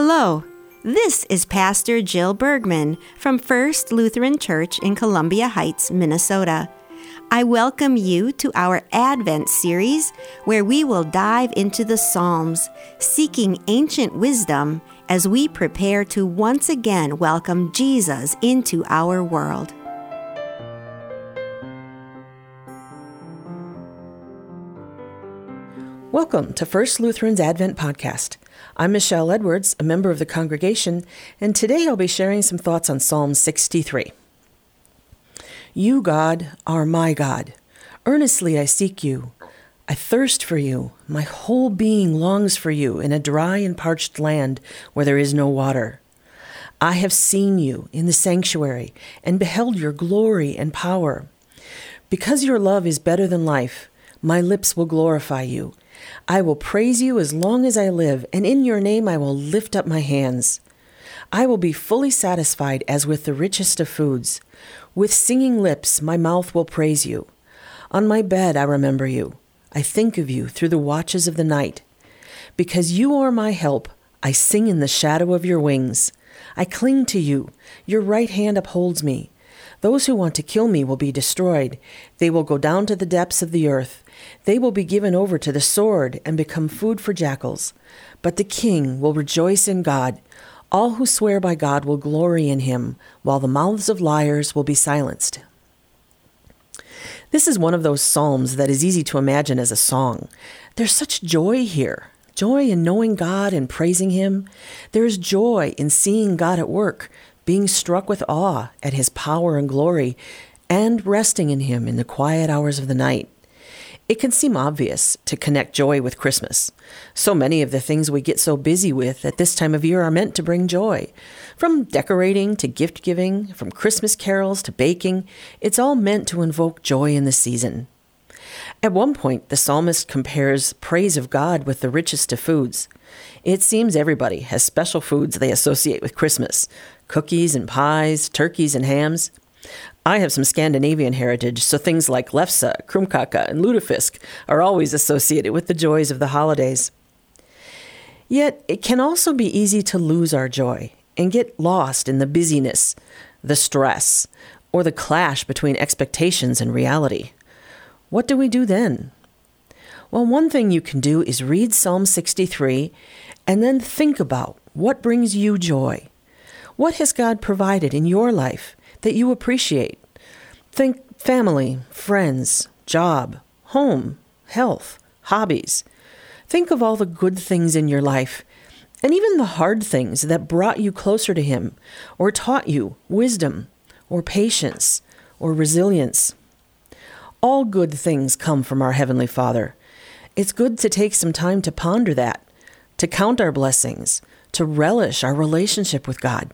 Hello, this is Pastor Jill Bergman from First Lutheran Church in Columbia Heights, Minnesota. I welcome you to our Advent series where we will dive into the Psalms, seeking ancient wisdom as we prepare to once again welcome Jesus into our world. Welcome to First Lutheran's Advent Podcast. I'm Michelle Edwards, a member of the congregation, and today I'll be sharing some thoughts on Psalm 63. You, God, are my God. Earnestly I seek you. I thirst for you. My whole being longs for you in a dry and parched land where there is no water. I have seen you in the sanctuary and beheld your glory and power. Because your love is better than life, my lips will glorify you. I will praise you as long as I live, and in your name I will lift up my hands. I will be fully satisfied as with the richest of foods. With singing lips, my mouth will praise you. On my bed, I remember you. I think of you through the watches of the night. Because you are my help, I sing in the shadow of your wings. I cling to you. Your right hand upholds me. Those who want to kill me will be destroyed. They will go down to the depths of the earth. They will be given over to the sword and become food for jackals. But the king will rejoice in God. All who swear by God will glory in him, while the mouths of liars will be silenced. This is one of those psalms that is easy to imagine as a song. There's such joy here joy in knowing God and praising Him. There is joy in seeing God at work, being struck with awe at His power and glory, and resting in Him in the quiet hours of the night. It can seem obvious to connect joy with Christmas. So many of the things we get so busy with at this time of year are meant to bring joy. From decorating to gift giving, from Christmas carols to baking, it's all meant to invoke joy in the season. At one point, the psalmist compares praise of God with the richest of foods. It seems everybody has special foods they associate with Christmas cookies and pies, turkeys and hams. I have some Scandinavian heritage, so things like lefse, krumkake, and lutefisk are always associated with the joys of the holidays. Yet, it can also be easy to lose our joy and get lost in the busyness, the stress, or the clash between expectations and reality. What do we do then? Well, one thing you can do is read Psalm 63 and then think about what brings you joy. What has God provided in your life that you appreciate. Think family, friends, job, home, health, hobbies. Think of all the good things in your life and even the hard things that brought you closer to Him or taught you wisdom or patience or resilience. All good things come from our Heavenly Father. It's good to take some time to ponder that, to count our blessings, to relish our relationship with God.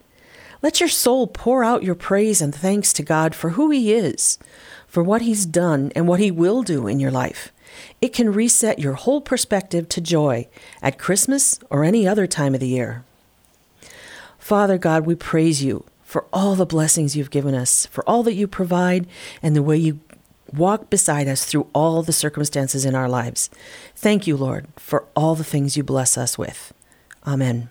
Let your soul pour out your praise and thanks to God for who He is, for what He's done and what He will do in your life. It can reset your whole perspective to joy at Christmas or any other time of the year. Father God, we praise you for all the blessings you've given us, for all that you provide, and the way you walk beside us through all the circumstances in our lives. Thank you, Lord, for all the things you bless us with. Amen.